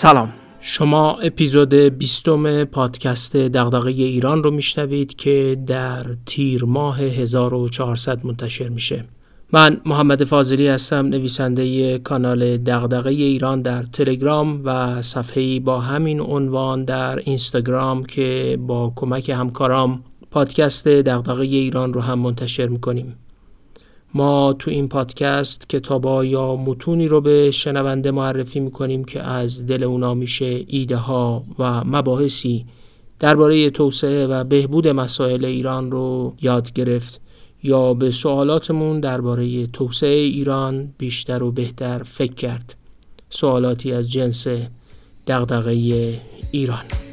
سلام. شما اپیزود بیستم پادکست دغدغه ایران رو میشنوید که در تیر ماه 1400 منتشر میشه. من محمد فاضلی هستم نویسنده کانال دغدغه ایران در تلگرام و صفحه‌ای با همین عنوان در اینستاگرام که با کمک همکارام پادکست دغدغه ایران رو هم منتشر می‌کنیم. ما تو این پادکست کتابا یا متونی رو به شنونده معرفی می‌کنیم که از دل اونا میشه ایده ها و مباحثی درباره توسعه و بهبود مسائل ایران رو یاد گرفت. یا به سوالاتمون درباره توسعه ایران بیشتر و بهتر فکر کرد. سوالاتی از جنس دغدغه ایران.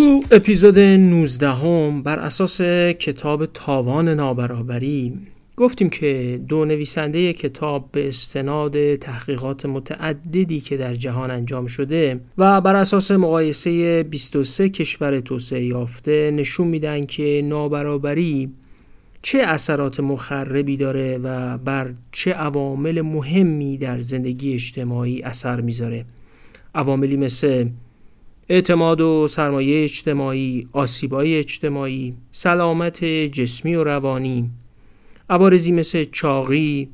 تو اپیزود 19 هم بر اساس کتاب تاوان نابرابری گفتیم که دو نویسنده کتاب به استناد تحقیقات متعددی که در جهان انجام شده و بر اساس مقایسه 23 کشور توسعه یافته نشون میدن که نابرابری چه اثرات مخربی داره و بر چه عوامل مهمی در زندگی اجتماعی اثر می‌ذاره. عواملی مثل اعتماد و سرمایه اجتماعی، آسیبای اجتماعی، سلامت جسمی و روانی، عوارضی مثل چاقی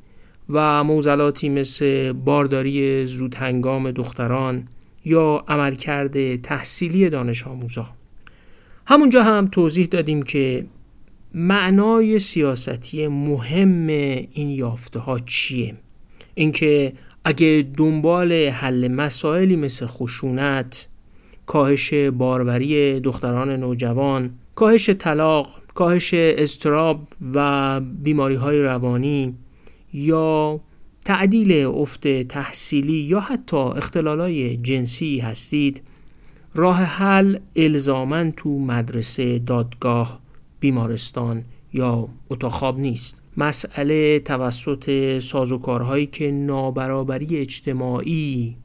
و موزلاتی مثل بارداری زودهنگام دختران یا عملکرد تحصیلی دانش آموزا. همونجا هم توضیح دادیم که معنای سیاستی مهم این یافته ها چیه؟ اینکه اگه دنبال حل مسائلی مثل خشونت، کاهش باروری دختران نوجوان، کاهش طلاق، کاهش استراب و بیماری های روانی یا تعدیل افت تحصیلی یا حتی اختلالای جنسی هستید راه حل الزامن تو مدرسه دادگاه بیمارستان یا اتاق نیست. مسئله توسط سازوکارهایی که نابرابری اجتماعی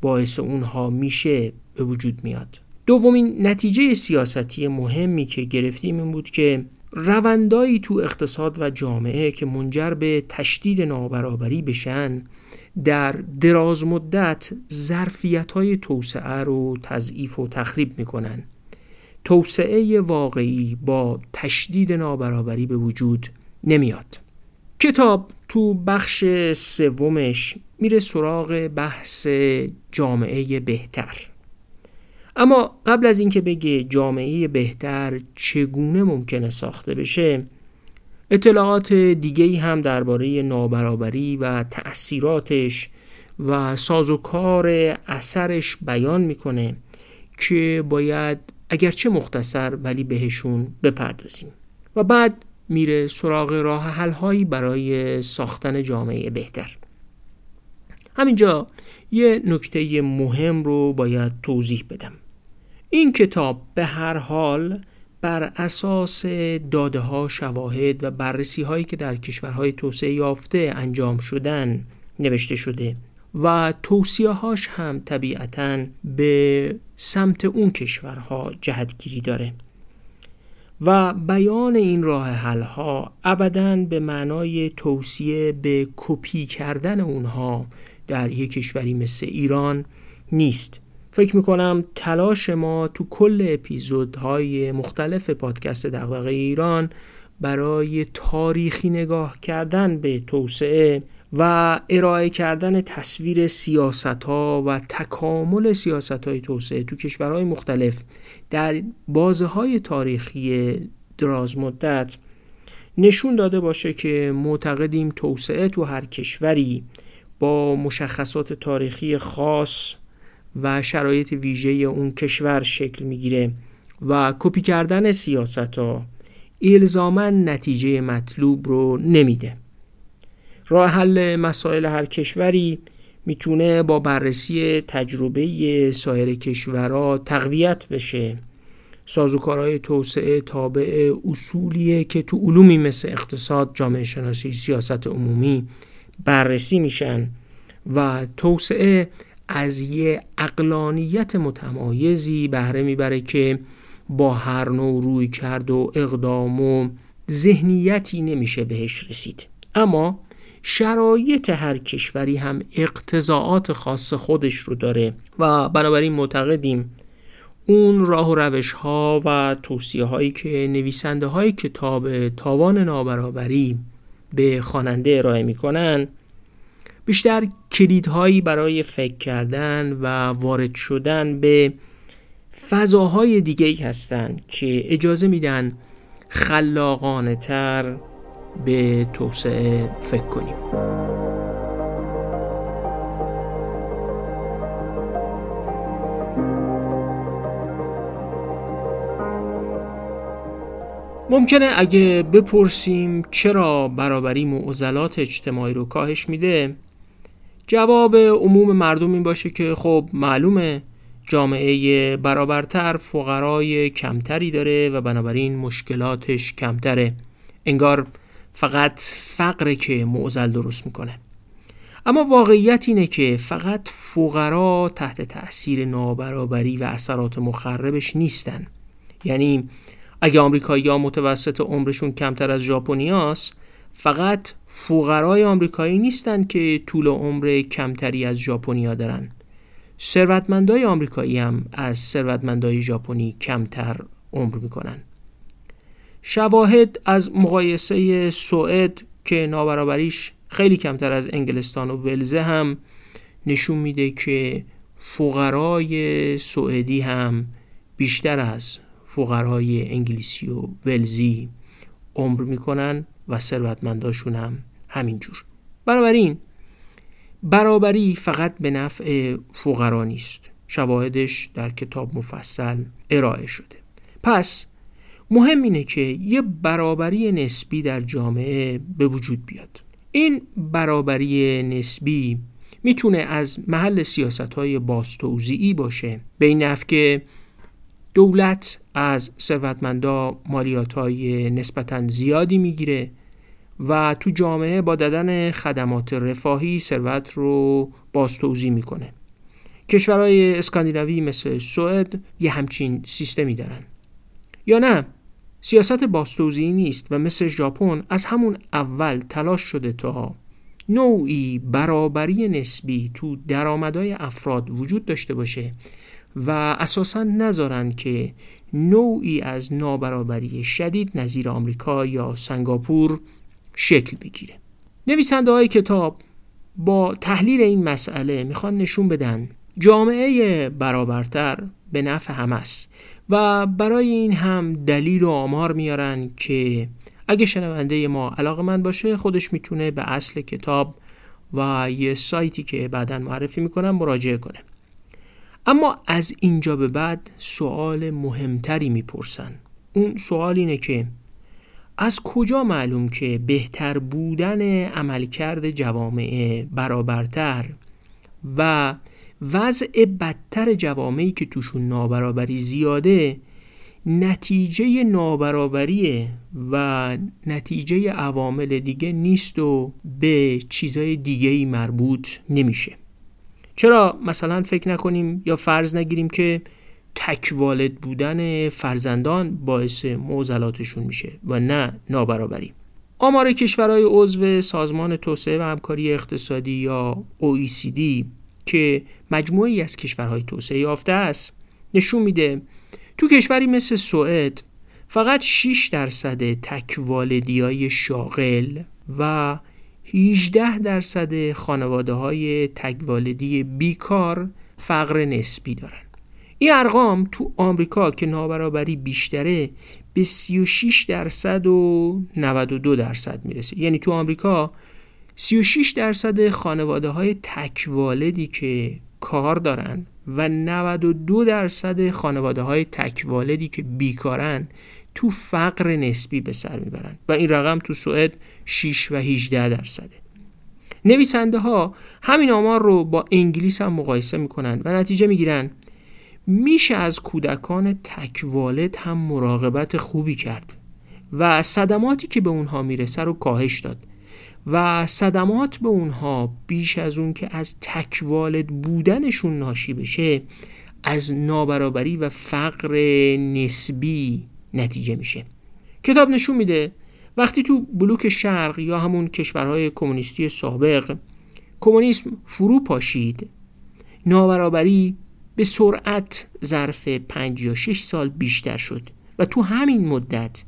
باعث اونها میشه به وجود میاد. دومین نتیجه سیاستی مهمی که گرفتیم این بود که روندایی تو اقتصاد و جامعه که منجر به تشدید نابرابری بشن در دراز مدت ظرفیت های توسعه رو تضعیف و تخریب می‌کنن. توسعه واقعی با تشدید نابرابری به وجود نمیاد. کتاب تو بخش سومش میره سراغ بحث جامعه بهتر. اما قبل از اینکه بگه جامعه بهتر چگونه ممکنه ساخته بشه اطلاعات دیگه هم درباره نابرابری و تأثیراتش و سازوکار اثرش بیان می‌کنه که باید اگرچه مختصر ولی بهشون بپردازیم. و بعد میره سراغ راه حل برای ساختن جامعه بهتر. همینجا یه نکته مهم رو باید توضیح بدم. این کتاب به هر حال بر اساس داده ها شواهد و بررسی هایی که در کشورهای توسعه یافته انجام شدن نوشته شده و توصیه هاش هم طبیعتا به سمت اون کشورها جهتگیری داره و بیان این راه حل ها ابدا به معنای توصیه به کپی کردن اونها در یک کشوری مثل ایران نیست. فکر می‌کنم تلاش ما تو کل اپیزودهای مختلف پادکست دغدغه ایران برای تاریخی نگاه کردن به توسعه و ارائه کردن تصویر سیاست ها و تکامل سیاست های توسعه تو کشورهای مختلف در بازه های تاریخی دراز مدت نشون داده باشه که معتقدیم توسعه تو هر کشوری با مشخصات تاریخی خاص و شرایط ویژه اون کشور شکل می‌گیره و کپی کردن سیاست ها الزاما نتیجه مطلوب رو نمیده. راه حل مسائل هر کشوری می‌تونه با بررسی تجربه سایر کشورها تقویت بشه. سازوکارهای توسعه تابع اصولیه که تو علومی مثل اقتصاد، جامعه شناسی، سیاست عمومی بررسی میشن و توسعه از یه اقلانیت متمایزی بهره می‌بره که با هر نوع روی کرد و اقدام و ذهنیتی نمیشه بهش رسید. اما شرایط هر کشوری هم اقتضاعات خاص خودش رو داره و بنابراین معتقدیم اون راه و روش ها و توصیه هایی که نویسنده های کتاب تاوان نابرابری به خواننده ارائه می‌کنن. بیشتر کلیدهایی برای فکر کردن و وارد شدن به فضاهای دیگه هستند که اجازه میدن خلاقانه تر به توسعه فکر کنیم. ممکنه اگه بپرسیم چرا برابری معضلات اجتماعی رو کاهش میده جواب عموم مردم این باشه که خب معلومه جامعه برابرتر فقرای کمتری داره و بنابراین مشکلاتش کمتره. انگار فقط فقره که معضل درست می‌کنه. اما واقعیت اینه که فقط فقرا تحت تأثیر نابرابری و اثرات مخربش نیستن. یعنی اگه آمریکایی ها متوسط عمرشون کمتر از ژاپنیاست فقط فقرای آمریکایی نیستن که طول عمر کمتری از ژاپنیا دارن. ثروتمندای آمریکایی هم از ثروتمندای ژاپنی کمتر عمر می‌کنن. شواهد از مقایسه سوئد که نابرابریش خیلی کمتر از انگلستان و ولزه هم نشون میده که فقرای سوئدی هم بیشتر از فقرای انگلیسی و ولزی عمر می‌کنن و ثروتمنداشون هم همینجور بنابراین برابری فقط به نفع فقرا نیست. شواهدش در کتاب مفصل ارائه شده. پس مهم اینه که یه برابری نسبی در جامعه به وجود بیاد. این برابری نسبی می‌تونه از محل سیاست های باشه. به این نفع که دولت از ثروتمندا مالیات های نسبتا زیادی می‌گیره و تو جامعه با دادن خدمات رفاهی ثروت رو بازتوزیع می‌کنه. کشورهای اسکاندیناوی مثل سوئد یه همچین سیستمی دارن. یا نه؟ سیاست باستوزی نیست و مثل ژاپن از همون اول تلاش شده تا نوعی برابری نسبی تو درآمدهای افراد وجود داشته باشه و اساسا نذارن که نوعی از نابرابری شدید نظیر آمریکا یا سنگاپور شکل بگیره. نویسنده های کتاب با تحلیل این مسئله می‌خوان نشون بدن جامعه برابرتر به نفع هم است و برای این هم دلیل و آمار میارن که اگه شنونده ما علاقه من باشه خودش می‌تونه به اصل کتاب و یه سایتی که بعدا معرفی می‌کنم مراجعه کنه. اما از اینجا به بعد سوال مهمتری می‌پرسن. اون سوال اینه که از کجا معلوم که بهتر بودن عملکرد جوامع برابرتر و وضع بدتر جوامعی که توشون نابرابری زیاده نتیجه نابرابریه و نتیجه عوامل دیگه نیست و به چیزای دیگه مربوط نمیشه. چرا مثلا فکر نکنیم یا فرض نگیریم که تک والد بودن فرزندان باعث معضلاتشون میشه و نه نابرابری؟ آمار کشورهای عضو سازمان توسعه و همکاری اقتصادی یا OECD که مجموعی از کشورهای توسعه یافته است نشون میده تو کشوری مثل سوئد فقط 6 درصد تک والدی های شاغل و 18 درصد خانواده های تک والدی بیکار فقر نسبی دارن. این ارقام تو آمریکا که نابرابری بیشتره به 36 درصد و 92 درصد می‌رسه. یعنی تو آمریکا 36 درصد خانواده های تکوالدی که کار دارن و 92 درصد خانواده های تکوالدی که بیکارن تو فقر نسبی به سر می‌برن و این رقم تو سوئد 6 و 18 درصده. نویسنده ها همین آمار رو با انگلیس هم مقایسه می‌کنن و نتیجه می‌گیرن میشه از کودکان تکوالد هم مراقبت خوبی کرد و صدماتی که به اونها می‌رسه رو کاهش داد و صدمات به اونها بیش از اون که از تکوالد بودنشون ناشی بشه از نابرابری و فقر نسبی نتیجه میشه. کتاب نشون میده وقتی تو بلوک شرق یا همون کشورهای کمونیستی سابق کمونیسم فرو پاشید نابرابری به سرعت ظرف پنج یا شش سال بیشتر شد و تو همین مدت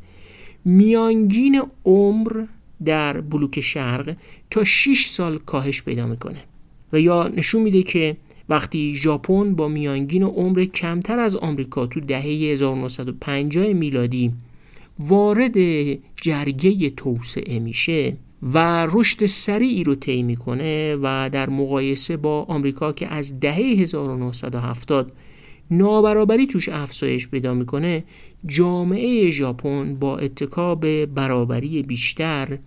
میانگین عمر در بلوک شرق تا 6 سال کاهش پیدا می‌کنه. و یا نشون میده که وقتی ژاپن با میانگین عمر کمتر از آمریکا تو دهه 1950 میلادی وارد جرگه توسعه میشه و رشد سریعی رو طی می‌کنه و در مقایسه با آمریکا که از دهه 1970 نابرابری توش افزایش پیدا می‌کنه جامعه ژاپن با اتکاب برابری بیشتر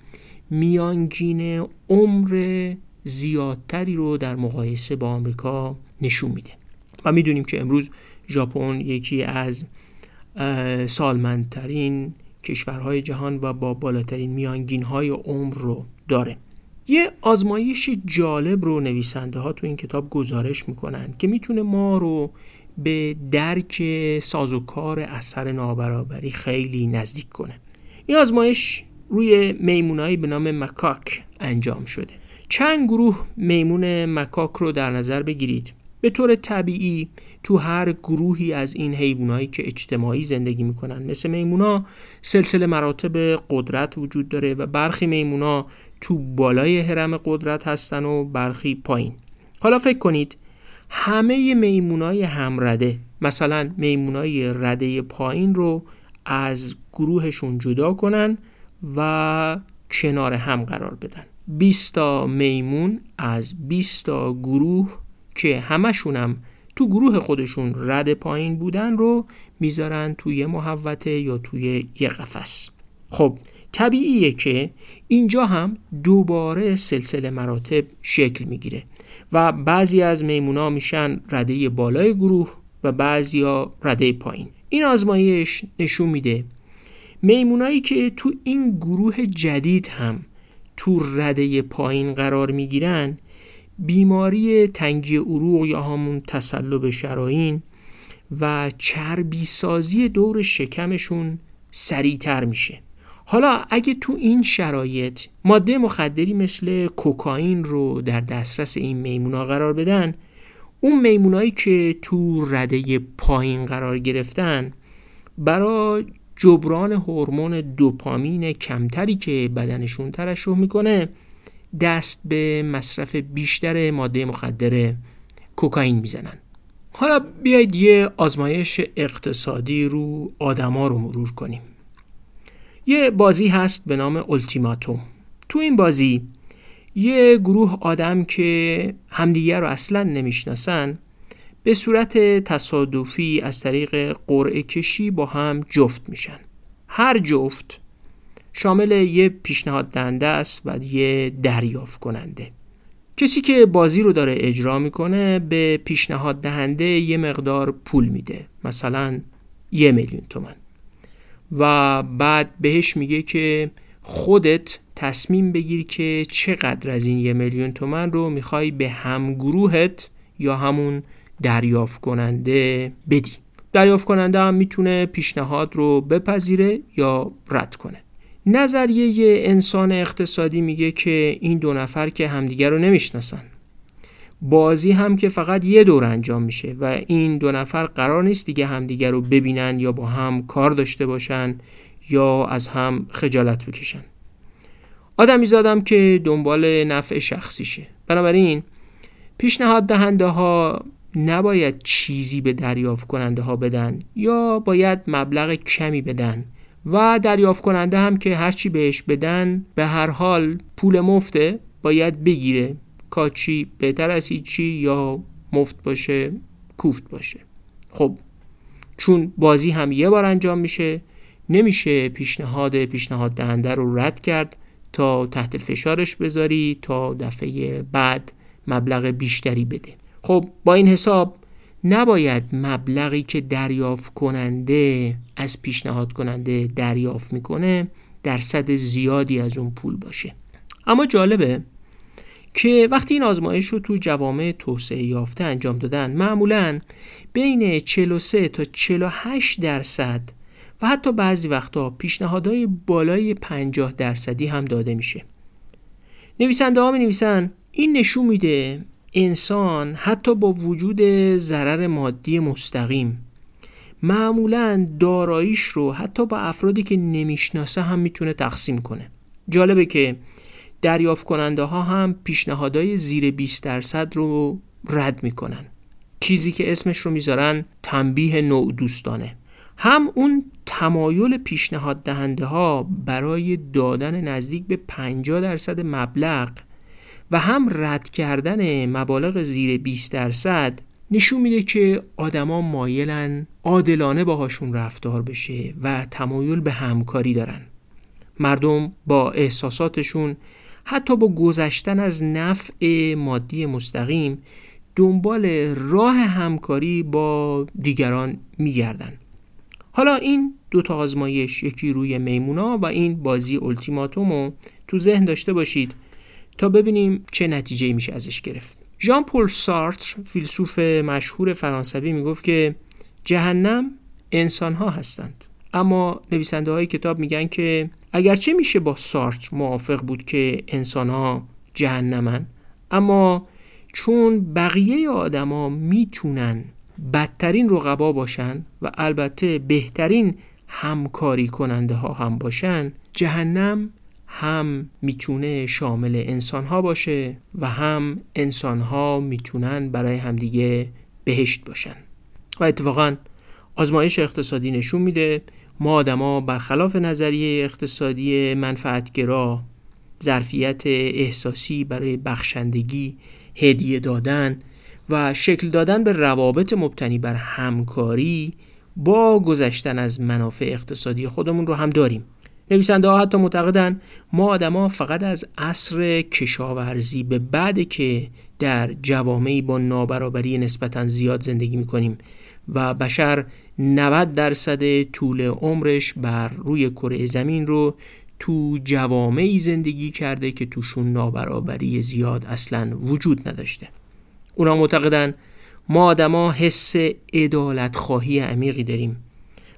میانگین عمر زیادتری رو در مقایسه با آمریکا نشون میده. و می‌دونیم که امروز ژاپن یکی از سالمندترین کشورهای جهان و با بالاترین میانگین های عمر رو داره. یه آزمایش جالب رو نویسنده ها تو این کتاب گزارش می‌کنن که می‌تونه ما رو به درک سازوکار اثر نابرابری خیلی نزدیک کنه. این آزمایش روی میمونایی به نام مکاک انجام شده. چند گروه میمون مکاک رو در نظر بگیرید. به طور طبیعی تو هر گروهی از این حیوانایی که اجتماعی زندگی می‌کنن مثل میمونا سلسله مراتب قدرت وجود داره و برخی میمونا تو بالای حرم قدرت هستن و برخی پایین. حالا فکر کنید همه میمونای همرده مثلا میمونای رده پایین رو از گروهشون جدا کنن و کنار هم قرار بدن. 20 تا میمون از 20 تا گروه که همشونم تو گروه خودشون رد پایین بودن رو می‌ذارن توی محوطه یا توی یه قفس. خب طبیعیه که اینجا هم دوباره سلسله مراتب شکل می‌گیره و بعضی از میمونا میشن رده بالای گروه و بعضی ها رده پایین. این آزمایش نشون میده میمونایی که تو این گروه جدید هم تو رده پایین قرار می‌گیرن بیماری تنگی عروق یا همون تسلب شراین و چربی سازی دور شکمشون سریعتر میشه. حالا اگه تو این شرایط ماده مخدری مثل کوکائین رو در دسترس این میمونا قرار بدن اون میمونایی که تو رده پایین قرار گرفتن برای جبران هورمون دوپامین کمتری که بدنشون ترشح می‌کنه دست به مصرف بیشتر ماده مخدر کوکائین می‌زنن. حالا بیاید یه آزمایش اقتصادی رو آدما رو مرور کنیم. یه بازی هست به نام التیماتوم تو این بازی یه گروه آدم که همدیگر رو اصلا نمی‌شناسن به صورت تصادفی از طریق قرعه کشی با هم جفت میشن. هر جفت شامل یه پیشنهاد دهنده است و یه دریافت کننده. کسی که بازی رو داره اجرا می‌کنه به پیشنهاد دهنده یه مقدار پول میده مثلا یه میلیون تومن و بعد بهش میگه که خودت تصمیم بگیر که چقدر از این یه میلیون تومن رو می‌خوای به همگروهت یا همون دریافت کننده بدی. دریافت کننده هم می‌تونه پیشنهاد رو بپذیره یا رد کنه. نظریه یه انسان اقتصادی میگه که این دو نفر که همدیگر رو نمی‌شناسن. بازی هم که فقط یه دور انجام میشه و این دو نفر قرار نیست دیگه همدیگر رو ببینن یا با هم کار داشته باشن یا از هم خجالت بکشن. آدمی زادم که دنبال نفع شخصیشه. بنابراین پیشنهاد دهنده ها نباید چیزی به دریافت کننده ها بدن یا باید مبلغ کمی بدن و دریافت کننده هم که هرچی بهش بدن به هر حال پول مفته باید بگیره. کاچی بهتر از هیچی یا مفت باشه کوفت باشه. خب چون بازی هم یه بار انجام میشه نمیشه پیشنهاد پیشنهاد دهنده رو رد کرد تا تحت فشارش بذاری تا دفعه بعد مبلغ بیشتری بده. خب با این حساب نباید مبلغی که دریافت کننده از پیشنهاد کننده دریافت می‌کنه درصد زیادی از اون پول باشه. اما جالبه که وقتی این آزمایش رو تو جوامع توسعه یافته انجام دادن معمولا بین 43 تا 48 درصد و حتی بعضی وقتا پیشنهادهای بالای 50 درصدی هم داده میشه. نویسنده ها می نویسن این نشون میده انسان حتی با وجود ضرر مادی مستقیم معمولا داراییش رو حتی با افرادی که نمی‌شناسه هم می‌تونه تقسیم کنه. جالبه که دریافت کننده ها هم پیشنهادهای زیر 20 درصد رو رد می‌کنن. چیزی که اسمش رو می‌ذارن تنبیه نوع دوستانه. هم اون تمایل پیشنهاد دهنده ها برای دادن نزدیک به 50 درصد مبلغ و هم رد کردن مبالغ زیر 20 درصد نشون میده که آدما مایلن عادلانه باهاشون رفتار بشه و تمایل به همکاری دارن. مردم با احساساتشون حتی با گذشتن از نفع مادی مستقیم دنبال راه همکاری با دیگران میگردن. حالا این دو تا آزمایش یکی روی میمونا و این بازی التیماتوم رو تو ذهن داشته باشید. تا ببینیم چه نتیجه میشه ازش گرفت. ژان پل سارتر فیلسوف مشهور فرانسوی می‌گفت که جهنم انسان ها هستند. اما نویسنده های کتاب میگن که اگرچه میشه با سارتر موافق بود که انسان ها جهنمن اما چون بقیه آدما می‌تونن بدترین رقبا باشن و البته بهترین همکاری کننده ها هم باشن جهنم هم می‌تونه شامل انسان ها باشه و هم انسان ها می‌تونن برای همدیگه بهشت باشن. و اتفاقا آزمایش اقتصادی نشون میده ما آدما برخلاف نظریه اقتصادی منفعتگرا ظرفیت احساسی برای بخشندگی هدیه دادن و شکل دادن به روابط مبتنی بر همکاری با گذشتن از منافع اقتصادی خودمون رو هم داریم. نویسنده ها حتی معتقدن ما آدما فقط از عصر کشاورزی به بعد که در جوامعی با نابرابری نسبتا زیاد زندگی می‌کنیم و بشر 90 درصد طول عمرش بر روی کره زمین رو تو جوامعی زندگی کرده که توشون نابرابری زیاد اصلا وجود نداشته. اونا معتقدن ما آدما حس ادالت خواهی عمیقی داریم.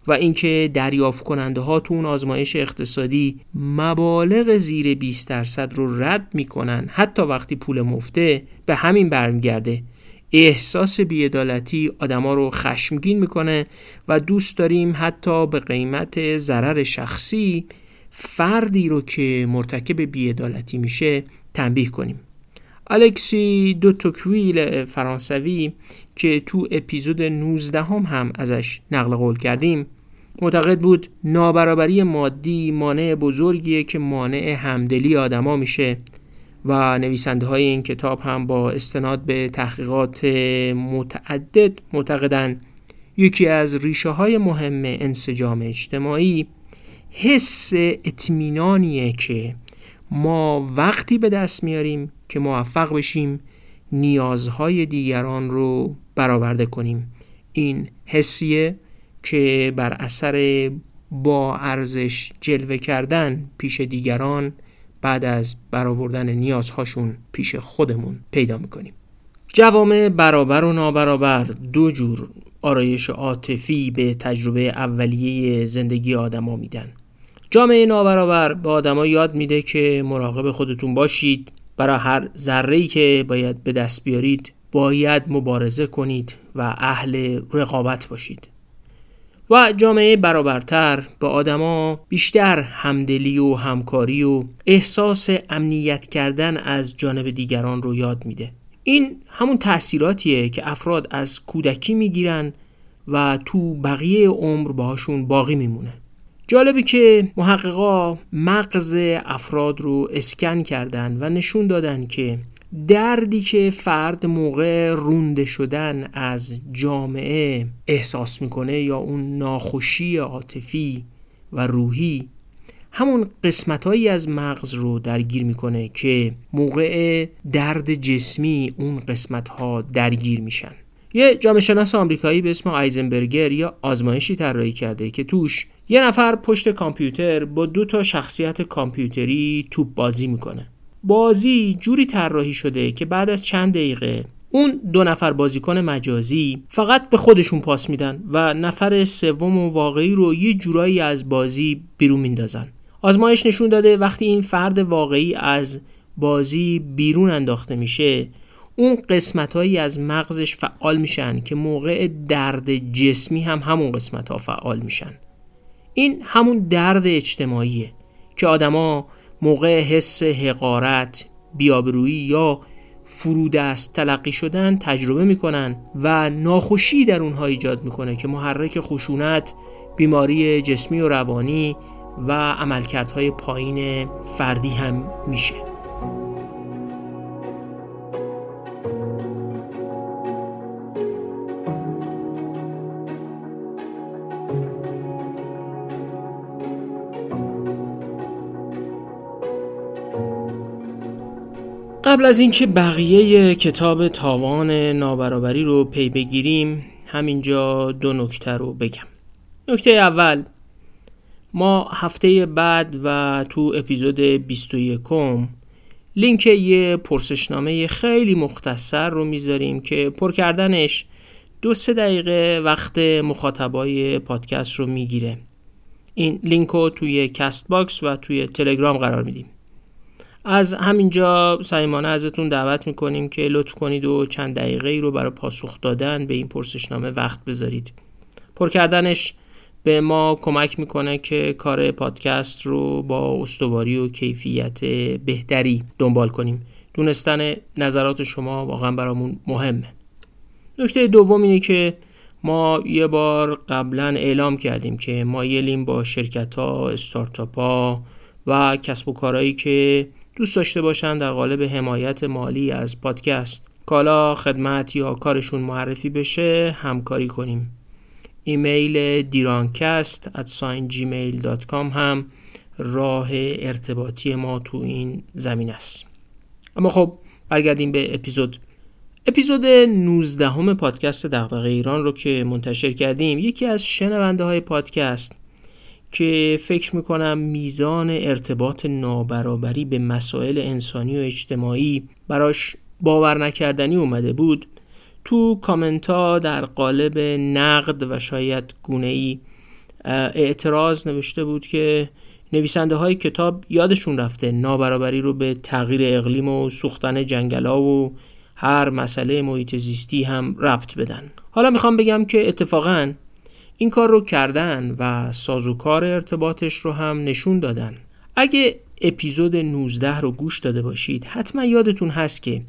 و اینکه دریافت کننده ها تو اون آزمایش اقتصادی مبالغ زیر 20 درصد رو رد می‌کنن. حتی وقتی پول مفته به همین برمیگرده. احساس بیعدالتی آدما رو خشمگین می‌کنه و دوست داریم حتی به قیمت ضرر شخصی فردی رو که مرتکب بیعدالتی میشه تنبیه کنیم. الکسی دوتوکویل فرانسوی که تو اپیزود 19 هم, هم ازش نقل قول کردیم معتقد بود نابرابری مادی مانع بزرگیه که مانع همدلی آدما میشه و نویسنده های این کتاب هم با استناد به تحقیقات متعدد معتقدن. یکی از ریشه های مهم انسجام اجتماعی حس اطمینانیه که ما وقتی به دست میاریم که موفق بشیم نیازهای دیگران رو برآورده کنیم. این حسیه که بر اثر با ارزش جلوه کردن پیش دیگران بعد از برآوردن نیازهاشون پیش خودمون پیدا می‌کنیم. جوامع برابر و نابرابر دو جور آرایش عاطفی به تجربه اولیه زندگی آدما میدن. جامعه نابرابر به آدما یاد میده که مراقب خودتون باشید. برای هر ذره که باید به دست بیارید باید مبارزه کنید و اهل رقابت باشید. و جامعه برابرتر به آدما بیشتر همدلی و همکاری و احساس امنیت کردن از جانب دیگران رو یاد میده. این همون تاثیراتیه که افراد از کودکی می‌گیرن و تو بقیه عمر باهاشون باقی میمونه. جالبه که محققا مغز افراد رو اسکن کردن و نشون دادن که دردی که فرد موقع رونده شدن از جامعه احساس می‌کنه یا اون ناخوشی عاطفی و روحی همون قسمتهایی از مغز رو درگیر می‌کنه که موقع درد جسمی اون قسمت ها درگیر میشن. یه جامعه شناس آمریکایی به اسم آیزنبرگر یا آزمایشی طراحی کرده که توش یه نفر پشت کامپیوتر با دو تا شخصیت کامپیوتری توپ بازی می‌کنه. بازی جوری طراحی شده که بعد از چند دقیقه اون دو نفر بازیکن مجازی فقط به خودشون پاس میدن و نفر سوم و واقعی رو یه جورایی از بازی بیرون میندازن. آزمایش نشون داده وقتی این فرد واقعی از بازی بیرون انداخته میشه اون قسمت هایی از مغزش فعال میشن که موقع درد جسمی هم همون قسمت ها فعال میشن. این همون درد اجتماعیه که آدما موقع حس حقارت بیابرویی یا فرودست تلقی شدن تجربه می‌کنن و ناخوشی در اونها ایجاد می‌کنه که محرک خشونت بیماری جسمی و روانی و عملکردهای پایین فردی هم میشه. قبل از اینکه بقیه کتاب تاوان نابرابری رو پی بگیریم همینجا دو نکته رو بگم. نکته اول ما هفته بعد و تو اپیزود 21 لینک یه پرسشنامه خیلی مختصر رو می‌ذاریم که پر کردنش دو سه دقیقه وقت مخاطبای پادکست رو می‌گیره. این لینک رو توی کست باکس و توی تلگرام قرار میدیم. از همینجا سعیمانه ازتون دعوت می‌کنیم که لطف کنید و چند دقیقه ای رو برای پاسخ دادن به این پرسشنامه وقت بذارید. پر کردنش به ما کمک می‌کنه که کار پادکست رو با استواری و کیفیت بهتری دنبال کنیم. دونستن نظرات شما واقعا برامون مهمه. نکته دوم اینه که ما یه بار قبلا اعلام کردیم که مایلیم با شرکت ها، استارتاپ ها و کسب و کارهایی که دوست داشته باشن در قالب حمایت مالی از پادکست. کالا خدمت یا کارشون معرفی بشه همکاری کنیم. ایمیل دیرانکست at gmail.com هم راه ارتباطی ما تو این زمین است. اما خب برگردیم به اپیزود. اپیزود 19 همه پادکست دغدغه ایران رو که منتشر کردیم یکی از شنونده های پادکست. که فکر می‌کنم میزان ارتباط نابرابری به مسائل انسانی و اجتماعی براش باور نکردنی اومده بود. تو کامنت ها در قالب نقد و شاید گونه ای اعتراض نوشته بود که نویسنده های کتاب یادشون رفته نابرابری رو به تغییر اقلیم و سوختن جنگل ها و هر مسئله محیط زیستی هم ربط بدن. حالا می‌خوام بگم که اتفاقا این کار رو کردن و سازوکار ارتباطش رو هم نشون دادن. اگه اپیزود 19 رو گوش داده باشید حتما یادتون هست که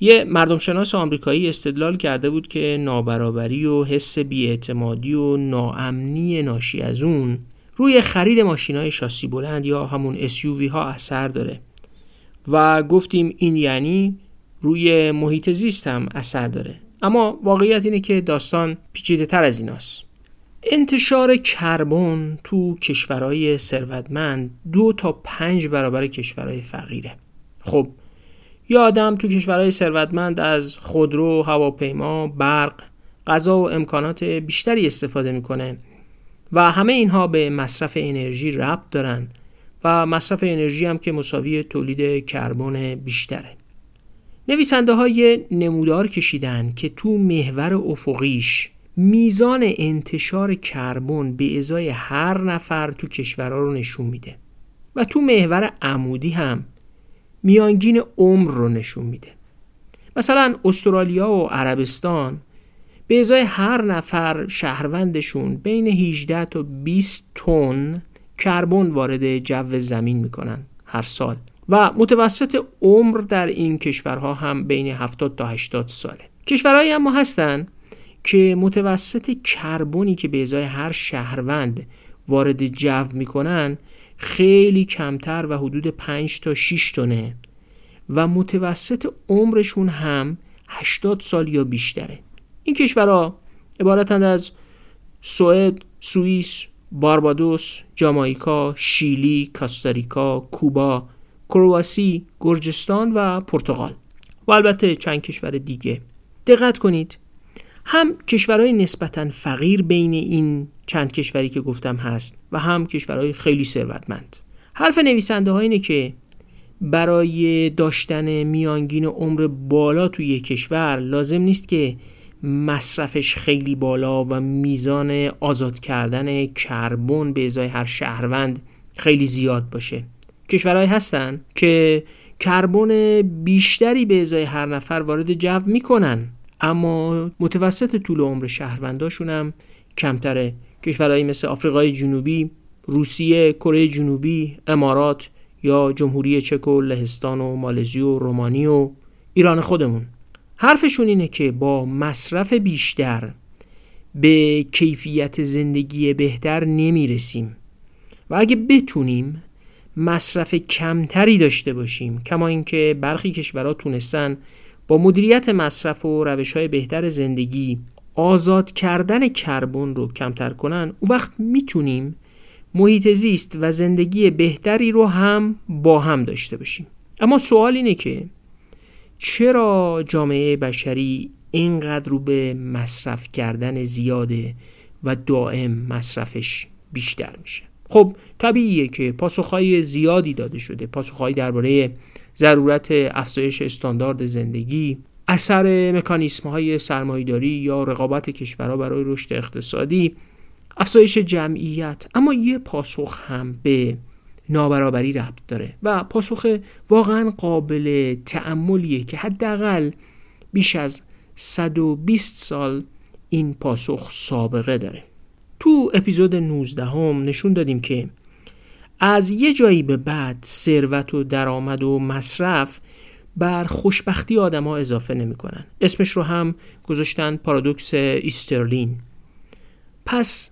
یه مردم شناس آمریکایی استدلال کرده بود که نابرابری و حس بیاعتمادی و ناامنی ناشی از اون روی خرید ماشین های شاسی بلند یا همون SUV ها اثر داره. و گفتیم این یعنی روی محیط زیست هم اثر داره. اما واقعیت اینه که داستان پیچیده تر از ایناست. انتشار کربن تو کشورهای ثروتمند دو تا پنج برابر کشورهای فقیره. خب یه آدم تو کشورهای ثروتمند از خودرو، هواپیما، برق، غذا و امکانات بیشتری استفاده می‌کنه و همه اینها به مصرف انرژی ربط دارن و مصرف انرژی هم که مساوی تولید کربن بیشتره. نویسنده های نمودار کشیدن که تو محور افقیش میزان انتشار کربن به ازای هر نفر تو کشورها رو نشون میده. و تو محور عمودی هم میانگین عمر رو نشون میده. مثلا استرالیا و عربستان به ازای هر نفر شهروندشون بین 18 تا 20 تن کربن وارد جو زمین می‌کنن هر سال. و متوسط عمر در این کشورها هم بین 70 تا 80 ساله. کشورهایی اما هستن که متوسط کربنی که به ازای هر شهروند وارد جو می‌کنن خیلی کمتر و حدود 5 تا 6 تونه و متوسط عمرشون هم 80 سال یا بیشتره. این کشورها عبارتند از سوئد، سوئیس، باربادوس، جامائیکا، شیلی، کاستاریکا، کوبا، کرواسی، گرجستان و پرتغال. و البته چند کشور دیگه. دقت کنید هم کشورهای نسبتا فقیر بین این چند کشوری که گفتم هست و هم کشورهای خیلی ثروتمند. حرف نویسنده ها اینه که برای داشتن میانگین عمر بالا توی کشور لازم نیست که مصرفش خیلی بالا و میزان آزاد کردن کربن به ازای هر شهروند خیلی زیاد باشه. کشورهایی هستن که کربن بیشتری به ازای هر نفر وارد جو می‌کنن. اما متوسط طول عمر شهرونداشون هم کمتره. کشورهایی مثل آفریقای جنوبی روسیه کره جنوبی امارات یا جمهوری چک و لهستان و مالزی و رومانی و ایران خودمون. حرفشون اینه که با مصرف بیشتر به کیفیت زندگی بهتر نمی‌رسیم. و اگه بتونیم مصرف کمتری داشته باشیم کما اینکه برخی کشورها تونستن با مدیریت مصرف و روش های بهتر زندگی آزاد کردن کربن رو کمتر کنن اون وقت می‌تونیم محیط زیست و زندگی بهتری رو هم با هم داشته باشیم. اما سوال اینه که چرا جامعه بشری اینقدر رو به مصرف کردن زیاده و دائم مصرفش بیشتر میشه؟ خب طبیعیه که پاسخهای زیادی داده شده پاسخهایی درباره ضرورت افزایش استاندارد زندگی اثر مکانیسم های سرمایداری یا رقابت کشورها برای رشد اقتصادی افزایش جمعیت اما یه پاسخ هم به نابرابری ربط داره و پاسخ واقعا قابل تعملیه که حداقل بیش از 120 سال این پاسخ سابقه داره. تو اپیزود 19 هم نشون دادیم که از یه جایی به بعد ثروت و درآمد و مصرف بر خوشبختی آدما اضافه نمی‌کنن. اسمش رو هم گذاشتن پارادوکس ایسترلین. پس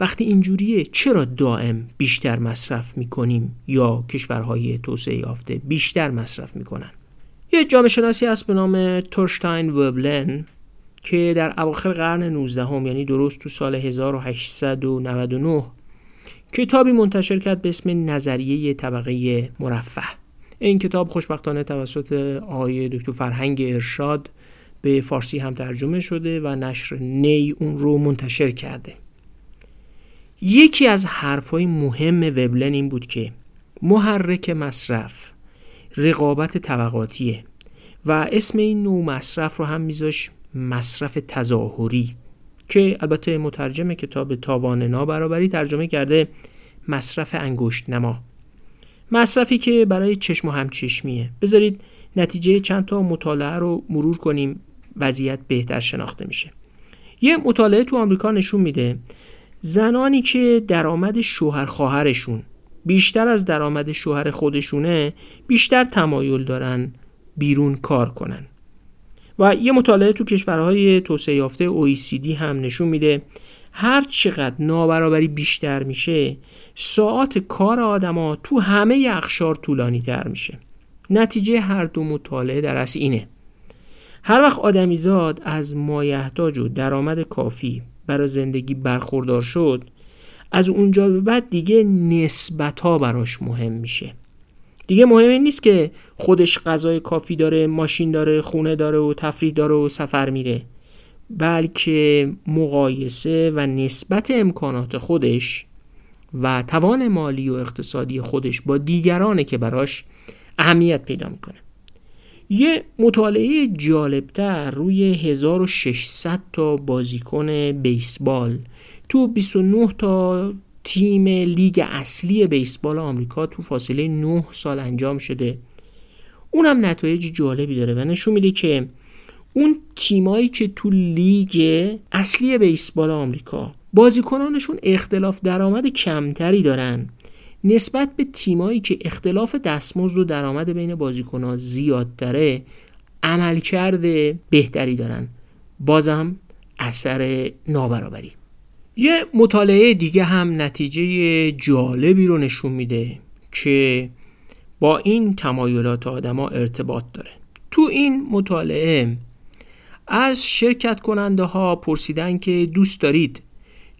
وقتی اینجوریه چرا دائم بیشتر مصرف می‌کنیم یا کشورهای توسعه یافته بیشتر مصرف می‌کنن؟ یه جامعه شناسی هست به نام تورشتاین وبلن که در اواخر قرن 19 هم یعنی درست تو سال 1899 کتابی منتشر کرد به اسم نظریه طبقه مرفه. این کتاب خوشبختانه توسط آقای دکتر فرهنگ ارشاد به فارسی هم ترجمه شده و نشر نی اون رو منتشر کرده. یکی از حرفهای مهم وبلن این بود که محرک مصرف رقابت طبقاتیه و اسم این نوع مصرف رو هم میذاش مصرف تظاهری. که البته مترجم کتاب تاوان نابرابری ترجمه کرده مصرف انگشت نما. مصرفی که برای چشم و همچشمیه بذارید نتیجه چند تا مطالعه رو مرور کنیم. وضعیت بهتر شناخته میشه. یه مطالعه تو آمریکا نشون میده زنانی که درآمد شوهر خواهرشون بیشتر از درآمد شوهر خودشونه بیشتر تمایل دارن بیرون کار کنن. و یه مطالعه تو کشورهای توسعه یافته OECD هم نشون میده. هر چقدر نابرابری بیشتر میشه ساعات کار آدما تو همه اخشار طولانی تر میشه. نتیجه هر دو مطالعه در اصل اینه. هر وقت آدمیزاد از مایحتاج و درآمد کافی برای زندگی برخوردار شد از اونجا به بعد دیگه نسبت ها براش مهم میشه. دیگه مهم نیست که خودش غذای کافی داره ماشین داره خونه داره و تفریح داره و سفر میره. بلکه مقایسه و نسبت امکانات خودش و توان مالی و اقتصادی خودش با دیگرانه که براش اهمیت پیدا می‌کنه. یه مطالعه جالبتر روی 1600 تا بازیکن بیسبال تو 29 تا تیم لیگ اصلی بیسبال آمریکا تو فاصله 9 سال انجام شده. اونم نتایج جالبی داره و نشون میده که اون تیمایی که تو لیگ اصلی بیسبال آمریکا بازیکنانشون اختلاف درآمد کمتری دارن نسبت به تیمایی که اختلاف دستمزد و درآمد بین بازیکنها زیاد داره عملکرد بهتری دارن. بازم اثر نابرابری. یه مطالعه دیگه هم نتیجه جالبی رو نشون میده که با این تمایلات آدما ارتباط داره. تو این مطالعه از شرکت کننده ها پرسیدن که دوست دارید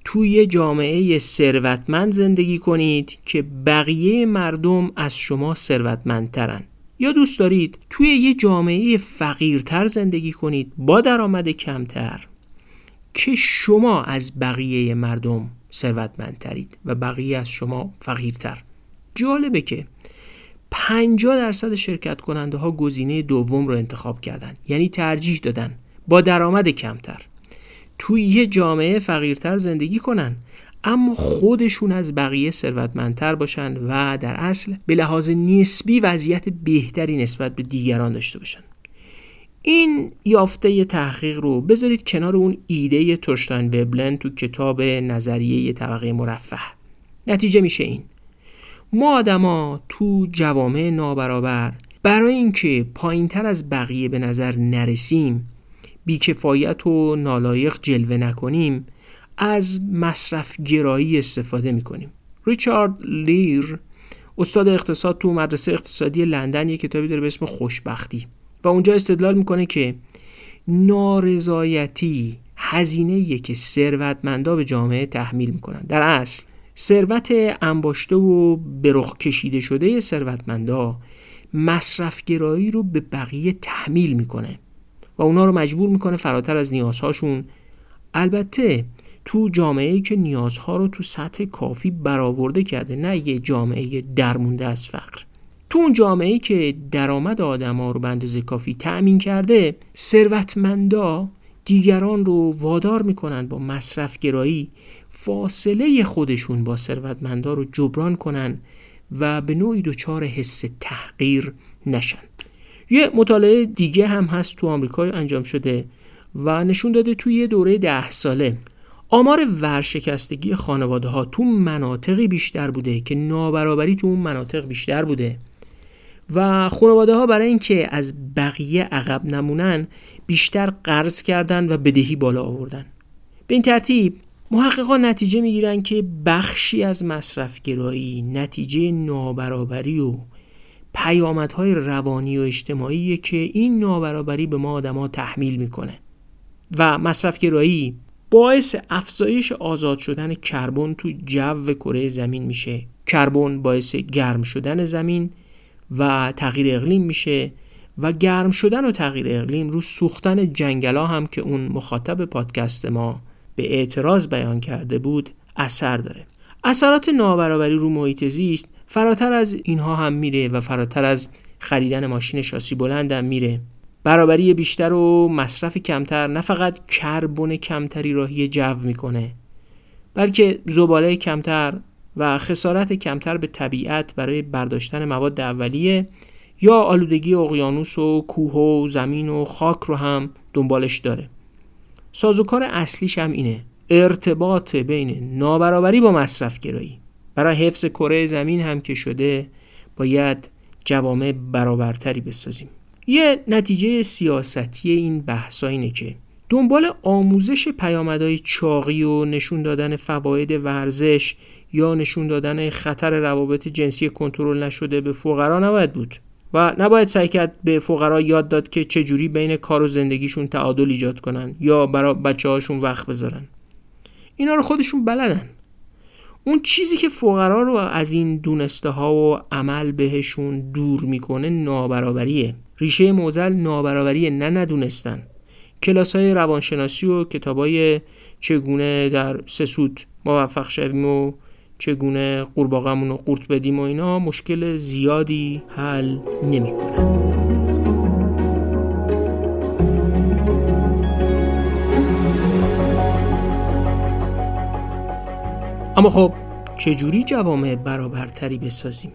توی جامعه ثروتمند زندگی کنید که بقیه مردم از شما ثروتمندترن. یا دوست دارید توی یه جامعه فقیرتر زندگی کنید با درآمد کمتر. که شما از بقیه مردم ثروتمندترید و بقیه از شما فقیرتر. جالبه که 50 درصد شرکت کننده ها گزینه دوم رو انتخاب کردن یعنی ترجیح دادن با درآمد کمتر. توی یه جامعه فقیرتر زندگی کنن اما خودشون از بقیه ثروتمندتر باشن و در اصل به لحاظ نسبی وضعیت بهتری نسبت به دیگران داشته باشن. این یافته تحقیق رو بذارید کنار اون ایده تورشتاین وبلن تو کتاب نظریه طبقه مرفه. نتیجه میشه این. ما آدما تو جوامع نابرابر برای اینکه پایینتر از بقیه به نظر نرسیم بیکفایت و نالایق جلوه نکنیم از مصرف گرایی استفاده می‌کنیم. ریچارد لیر استاد اقتصاد تو مدرسه اقتصادی لندن یک کتابی داره به اسم خوشبختی. و اونجا استدلال می‌کنه که نارضایتی هزینه که ثروتمندا به جامعه تحمیل می‌کنن. در اصل ثروت انباشته و برخ کشیده شده ثروتمندا مصرفگرایی رو به بقیه تحمیل می‌کنه و اونا رو مجبور می‌کنه فراتر از نیازهاشون. البته تو جامعه ای که نیازها رو تو سطح کافی برآورده کرده نه یه جامعه درمونده از فقر. تو اون جامعه ای که درآمد آدما رو به اندازه کافی تأمین کرده ثروتمندا دیگران رو وادار می‌کنن با مصرف گرایی فاصله خودشون با ثروتمندا رو جبران کنن و به نوعی دچار حس تحقیر نشن. یه مطالعه دیگه هم هست تو آمریکا انجام شده و نشون داده توی یه دوره ده ساله. آمار ورشکستگی خانواده ها تو مناطقی بیشتر بوده که نابرابری تو اون مناطق بیشتر بوده. و خانواده ها برای اینکه از بقیه عقب نمونن بیشتر قرض کردن و بدهی بالا آوردن. به این ترتیب محققان نتیجه می‌گیرن که بخشی از مصرفگرایی نتیجه نابرابری و پیامدهای روانی و اجتماعی که این نابرابری به ما آدما تحمیل می‌کنه. و مصرفگرایی باعث افزایش آزاد شدن کربن تو جو کره زمین میشه. کربن باعث گرم شدن زمین و تغییر اقلیم میشه و گرم شدن و تغییر اقلیم رو سوختن جنگلا هم که اون مخاطب پادکست ما به اعتراض بیان کرده بود اثر داره. اثرات نابرابری رو محیط زیست فراتر از اینها هم میره و فراتر از خریدن ماشین شاسی بلند هم میره. برابری بیشتر و مصرف کمتر نه فقط کربن کمتری راهی جو می‌کنه بلکه زباله کمتر و خسارت کمتر به طبیعت برای برداشتن مواد اولیه یا آلودگی اقیانوس و کوه و زمین و خاک رو هم دنبالش داره. سازوکار اصلیش هم اینه ارتباط بین نابرابری با مصرف گرایی. برای حفظ کره زمین هم که شده باید جوامع برابرتری بسازیم. یه نتیجه سیاستی این بحثا اینه که دنبال آموزش پیامدهای چاقی و نشون دادن فواید ورزش یا نشون دادن خطر روابط جنسی کنترل نشده به فقرا نباید بود و نباید سعی کرد به فقرا یاد داد که چجوری بین کار و زندگیشون تعادل ایجاد کنن یا برای بچه هاشون وقت بذارن. اینا رو خودشون بلدن. اون چیزی که فقرا رو از این دونسته ها و عمل بهشون دور می‌کنه نابرابریه. ریشه موزل نابرابریه نه ندونستن. کلاس های روانشناسی و کتاب های چگونه در سه سود موفق شویم و چگونه قورباغمون رو قورت بدیم و اینا مشکل زیادی حل نمی‌کنن. اما خب چجوری جوامع برابرتری بسازیم؟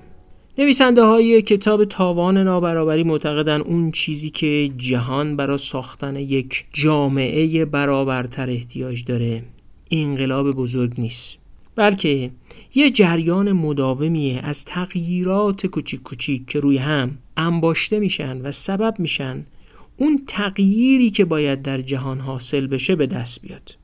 نویسنده های کتاب تاوان نابرابری معتقدن اون چیزی که جهان برای ساختن یک جامعه برابرتر احتیاج داره انقلاب بزرگ نیست بلکه یه جریان مداومیه از تغییرات کوچیک کوچیک که روی هم انباشته میشن و سبب میشن اون تغییری که باید در جهان حاصل بشه به دست بیاد.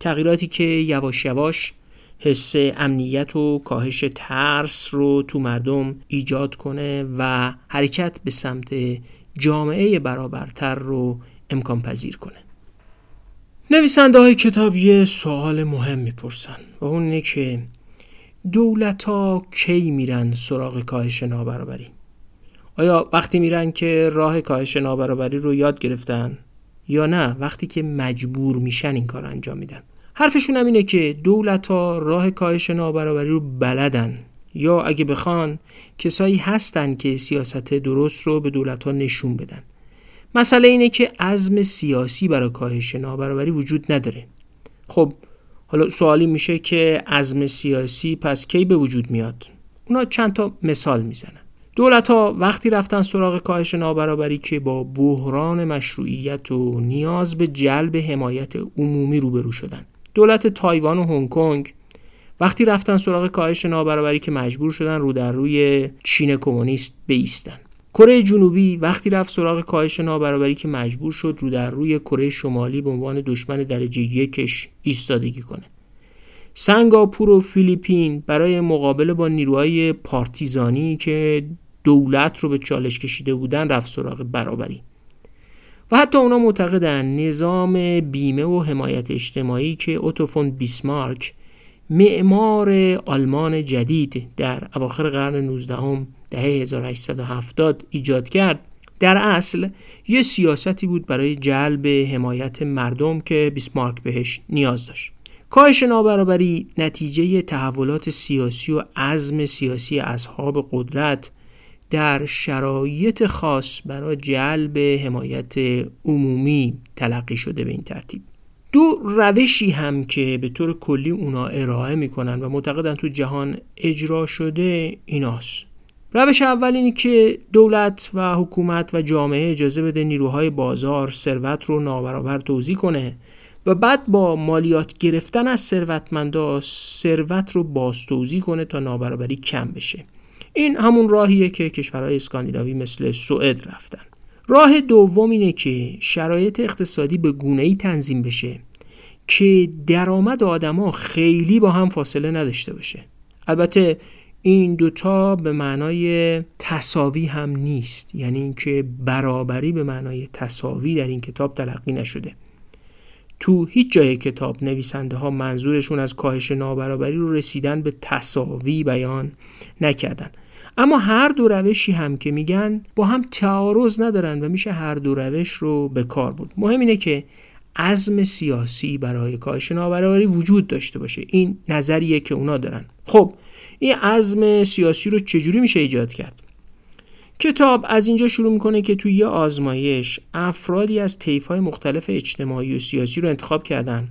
تغییراتی که یواش یواش حس امنیت و کاهش ترس رو تو مردم ایجاد کنه و حرکت به سمت جامعه برابرتر رو امکان پذیر کنه. نویسنده های کتاب یه سوال مهم می‌پرسن و اون اینه که دولت ها کی میرن سراغ کاهش نابرابری؟ آیا وقتی میرن که راه کاهش نابرابری رو یاد گرفتن یا نه؟ وقتی که مجبور میشن این کار انجام میدن. حرفشون هم اینه که دولت ها راه کاهش نابرابری رو بلدن. یا اگه بخوان کسایی هستن که سیاست درست رو به دولت ها نشون بدن. مسئله اینه که عزم سیاسی برای کاهش نابرابری وجود نداره. خب حالا سوالی میشه که عزم سیاسی پس کی به وجود میاد؟ اونا چند تا مثال می‌زنن. دولت ها وقتی رفتن سراغ کاهش نابرابری که با بحران مشروعیت و نیاز به جلب حمایت عمومی روبرو شدن. دولت تایوان و هنگ کنگ وقتی رفتن سراغ کاهش نابرابری که مجبور شدن رو در روی چین کمونیست بیستن. کره جنوبی وقتی رفت سراغ کاهش نابرابری که مجبور شد رو در روی کره شمالی به عنوان دشمن درجه یکش ایستادگی کنه. سنگاپور و فیلیپین برای مقابله با نیروهای پارتیزانی که دولت رو به چالش کشیده بودن رفت سراغ برابری. و حتی اونا معتقدن نظام بیمه و حمایت اجتماعی که اوتوفون بیسمارک معمار آلمان جدید در اواخر قرن 19 دهه 1870 ایجاد کرد. در اصل یه سیاستی بود برای جلب حمایت مردم که بیسمارک بهش نیاز داشت. کاهش نابرابری نتیجه تحولات سیاسی و عزم سیاسی اصحاب قدرت در شرایط خاص برای جلب حمایت عمومی تلقی شده به این ترتیب. دو روشی هم که به طور کلی اونا ارائه می‌کنن و معتقدن تو جهان اجرا شده ایناست. روش اول اینه که دولت و حکومت و جامعه اجازه بده نیروهای بازار ثروت رو نابرابر توضیح کنه و بعد با مالیات گرفتن از ثروتمندا ثروت رو بازتوزیع کنه تا نابرابری کم بشه. این همون راهیه که کشورهای اسکاندیناوی مثل سوئد رفتن. راه دوم اینه که شرایط اقتصادی به گونه ای تنظیم بشه که درآمد آدما خیلی با هم فاصله نداشته باشه. البته این دوتا به معنای تصاوی هم نیست یعنی اینکه برابری به معنای تصاوی در این کتاب تلقی نشده. تو هیچ جای کتاب نویسنده ها منظورشون از کاهش نابرابری رو رسیدن به تصاوی بیان نکردن. اما هر دو روشی هم که میگن با هم تعارض ندارن و میشه هر دو روش رو به کار بود مهم اینه که عزم سیاسی برای کاهش نابرابری وجود داشته باشه. این نظریه که اونا دارن. خب این عزم سیاسی رو چجوری میشه ایجاد کرد؟ کتاب از اینجا شروع می‌کنه که توی یه آزمایش افرادی از های مختلف اجتماعی و سیاسی رو انتخاب کردن.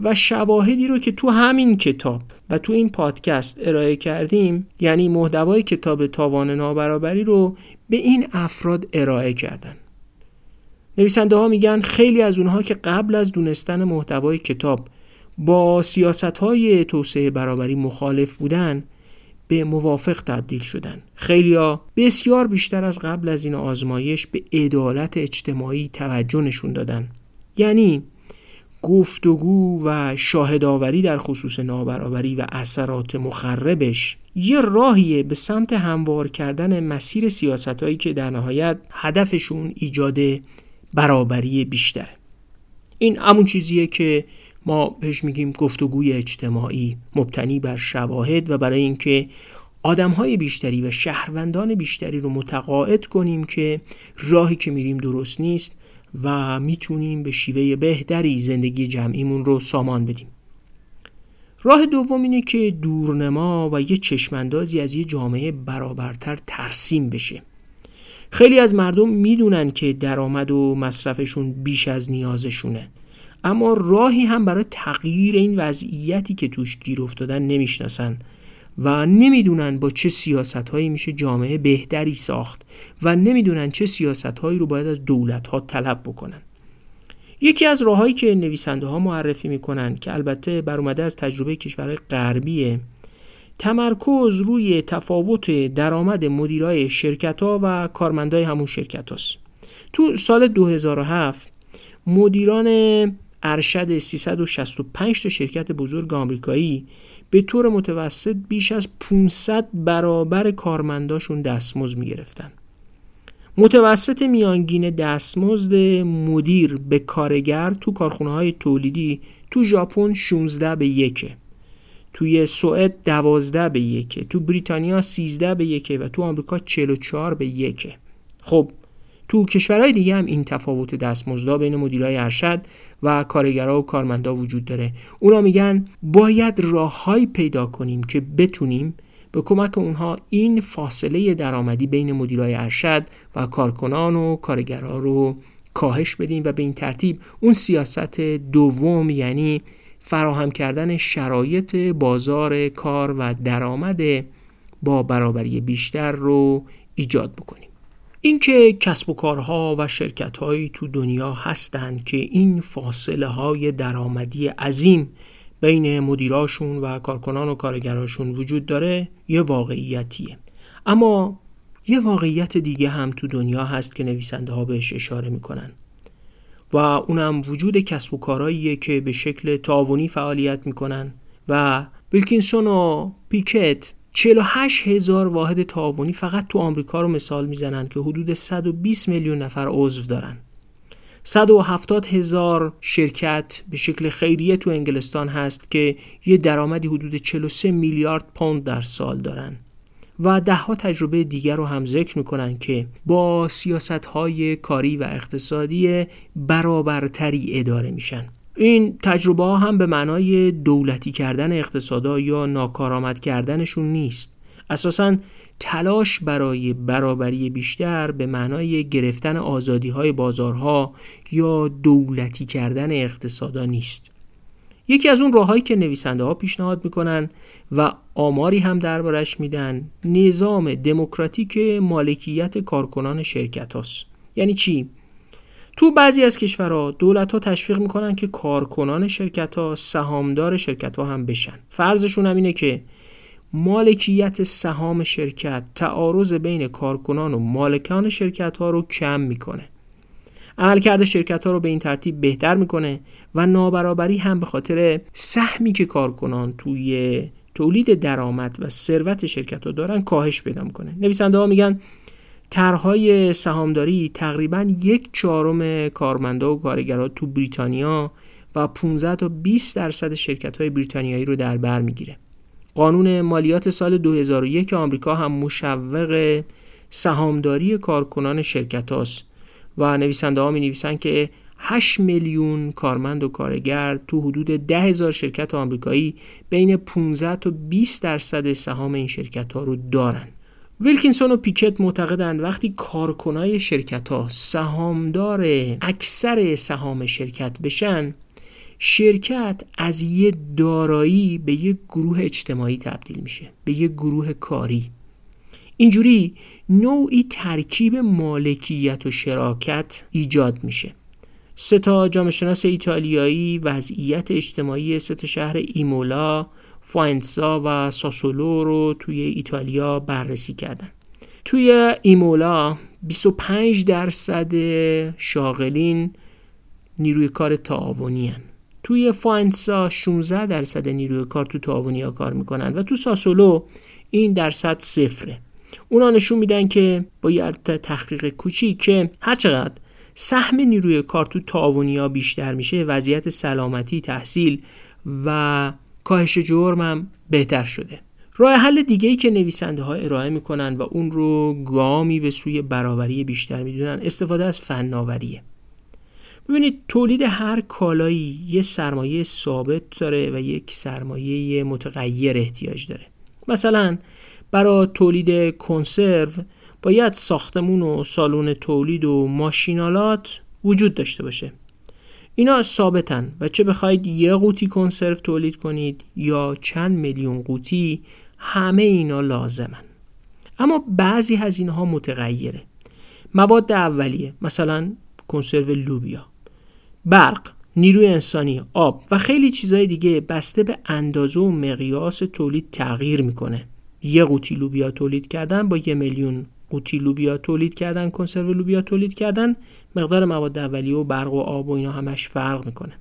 و شواهدی رو که تو همین کتاب و تو این پادکست ارائه کردیم یعنی محتوای کتاب تاوان نابرابری رو به این افراد ارائه کردن. نویسنده ها میگن خیلی از اونها که قبل از دونستن محتوای کتاب با سیاست های توسعه برابری مخالف بودن به موافق تبدیل شدن. خیلیا بسیار بیشتر از قبل از این آزمایش به عدالت اجتماعی توجه نشون دادن. یعنی گفتگو و شاهدآوری در خصوص نابرابری و اثرات مخربش یه راهیه به سمت هموار کردن مسیر سیاست هایی که در نهایت هدفشون ایجاد برابری بیشتره. این همون چیزیه که ما بهش میگیم گفتگوی اجتماعی مبتنی بر شواهد و برای اینکه های بیشتری و شهروندان بیشتری رو متقاعد کنیم که راهی که میریم درست نیست و می‌تونیم به شیوه بهتری زندگی جمعیمون رو سامان بدیم. راه دوم اینه که دورنما و یه چشماندازی از یه جامعه برابرتر ترسیم بشه. خیلی از مردم می‌دونن که درآمد و مصرفشون بیش از نیازشونه. اما راهی هم برای تغییر این وضعیتی که توش گیر افتادن نمی‌شناسن. و نمی‌دونن با چه سیاست هایی میشه جامعه بهتری ساخت و نمی‌دونن چه سیاست هایی رو باید از دولت ها طلب بکنن یکی از راههایی که نویسنده ها معرفی می‌کنن که البته بر از تجربه کشورهای غربیه تمرکز روی تفاوت درآمد مدیرای شرکت ها و کارمندای همون شرکت هاست. تو سال 2007 مدیران ارشد 365 تا شرکت بزرگ آمریکایی به طور متوسط بیش از 500 برابر کارمنداشون دستمزد می‌گرفتن. متوسط میانگین دستمزد مدیر به کارگر تو کارخونه های تولیدی تو ژاپن 16 به یکه توی سوئد 12 به یکه تو بریتانیا 13 به یکه و تو آمریکا 44 به یکه. خب تو کشورهای دیگه هم این تفاوت دستمزدها بین مدیرای ارشد و کارگرها و کارمندا وجود داره. اونا میگن باید راههایی پیدا کنیم که بتونیم به کمک اونها این فاصله درآمدی بین مدیرای ارشد و کارکنان و کارگرها رو کاهش بدیم و به این ترتیب اون سیاست دوم یعنی فراهم کردن شرایط بازار کار و درآمد با برابری بیشتر رو ایجاد بکنیم. اینکه کسب و کارها و شرکتهایی تو دنیا هستند که این فاصله های درآمدی عظیم بین مدیراشون و کارکنان و کارگراشون وجود داره یه واقعیتیه. اما یه واقعیت دیگه هم تو دنیا هست که نویسنده ها بهش اشاره می‌کنن. و اونم وجود کسب و کارهاییه که به شکل تعاونی فعالیت می‌کنن و ویلکینسون و پیکت 48 هزار واحد تعاونی فقط تو آمریکا رو مثال می‌زنن که حدود 120 میلیون نفر عضو دارن. 170 هزار شرکت به شکل خیریه تو انگلستان هست که یه درآمدی حدود 43 میلیارد پوند در سال دارن و دهها تجربه دیگر رو هم ذکر می‌کنن که با سیاست های کاری و اقتصادی برابرتری اداره میشن. این تجربه ها هم به معنای دولتی کردن اقتصادا یا ناکارآمد کردنشون نیست اساسا تلاش برای برابری بیشتر به معنای گرفتن آزادی های بازارها یا دولتی کردن اقتصادا نیست یکی از اون راههایی که نویسنده ها پیشنهاد می‌کنن و آماری هم دربارش میدن نظام دموکراتیک مالکیت کارکنان شرکت هاست. یعنی چی؟ تو بعضی از کشورها دولت ها تشویق می‌کنن که کارکنان شرکت ها سهامدار شرکت ها هم بشن. فرضشون هم اینه که مالکیت سهام شرکت تعارض بین کارکنان و مالکان شرکت ها رو کم می‌کنه. عملکرد شرکت ها رو به این ترتیب بهتر می‌کنه و نابرابری هم به خاطر سهمی که کارکنان توی تولید درآمد و ثروت شرکت ها دارن کاهش پیدا می‌کنه. نویسنده ها میگن طرحهای سهامداری تقریبا یک چهارم کارمندا و کارگرها تو بریتانیا و 15 تا 20 درصد شرکت های بریتانیایی رو در بر می‌گیره. قانون مالیات سال 2001 آمریکا هم مشوق سهامداری کارکنان شرکت هاست و نویسنده ها می نویسن که 8 میلیون کارمند و کارگر تو حدود 10 هزار شرکت آمریکایی بین 15 تا 20 درصد سهام این شرکت ها رو دارن. ویلکینسون و پیکت معتقدند وقتی کارکنای شرکت ها سهامدار اکثر سهام شرکت بشن شرکت از یه دارایی به یه گروه اجتماعی تبدیل میشه به یه گروه کاری. اینجوری نوعی ترکیب مالکیت و شراکت ایجاد میشه. سه تا جامعه شناس ایتالیایی وضعیت اجتماعی سه شهر ایمولا، فاینسا و ساسولو رو توی ایتالیا بررسی کردن. توی ایمولا 25 درصد شاغلین نیروی کار تعاونی توی فاینسا 16 درصد نیروی کار تو تعاونی کار می‌کنن و تو ساسولو این درصد صفره اونا نشون میدن که با یه تحقیق کوچیک که هرچقدر سهم نیروی کار تو تعاونی بیشتر میشه وضعیت سلامتی تحصیل و کاهش جرم هم بهتر شده. راه حل دیگه ای که نویسنده ها ارائه می‌کنن و اون رو گامی به سوی برابری بیشتر می‌دونن استفاده از فناوریه. ببینید تولید هر کالایی یه سرمایه ثابت داره و یک سرمایه متغیر احتیاج داره. مثلا برای تولید کنسرو باید ساختمون و سالن تولید و ماشینالات وجود داشته باشه. اینا ثابتن. و چه بخواید یه قوطی کنسرو تولید کنید یا چند میلیون قوطی همه اینا لازمن. اما بعضی هزینه ها متغیره. مواد اولیه مثلا کنسرو لوبیا. برق نیروی انسانی آب و خیلی چیزهای دیگه بسته به اندازه و مقیاس تولید تغییر می‌کنه. یه قوطی لوبیا تولید کردن با یه میلیون قوطی لوبیا تولید کردن کنسرو لوبیا تولید کردن مقدار مواد اولیه و برق و آب و اینا همش فرق می‌کنه.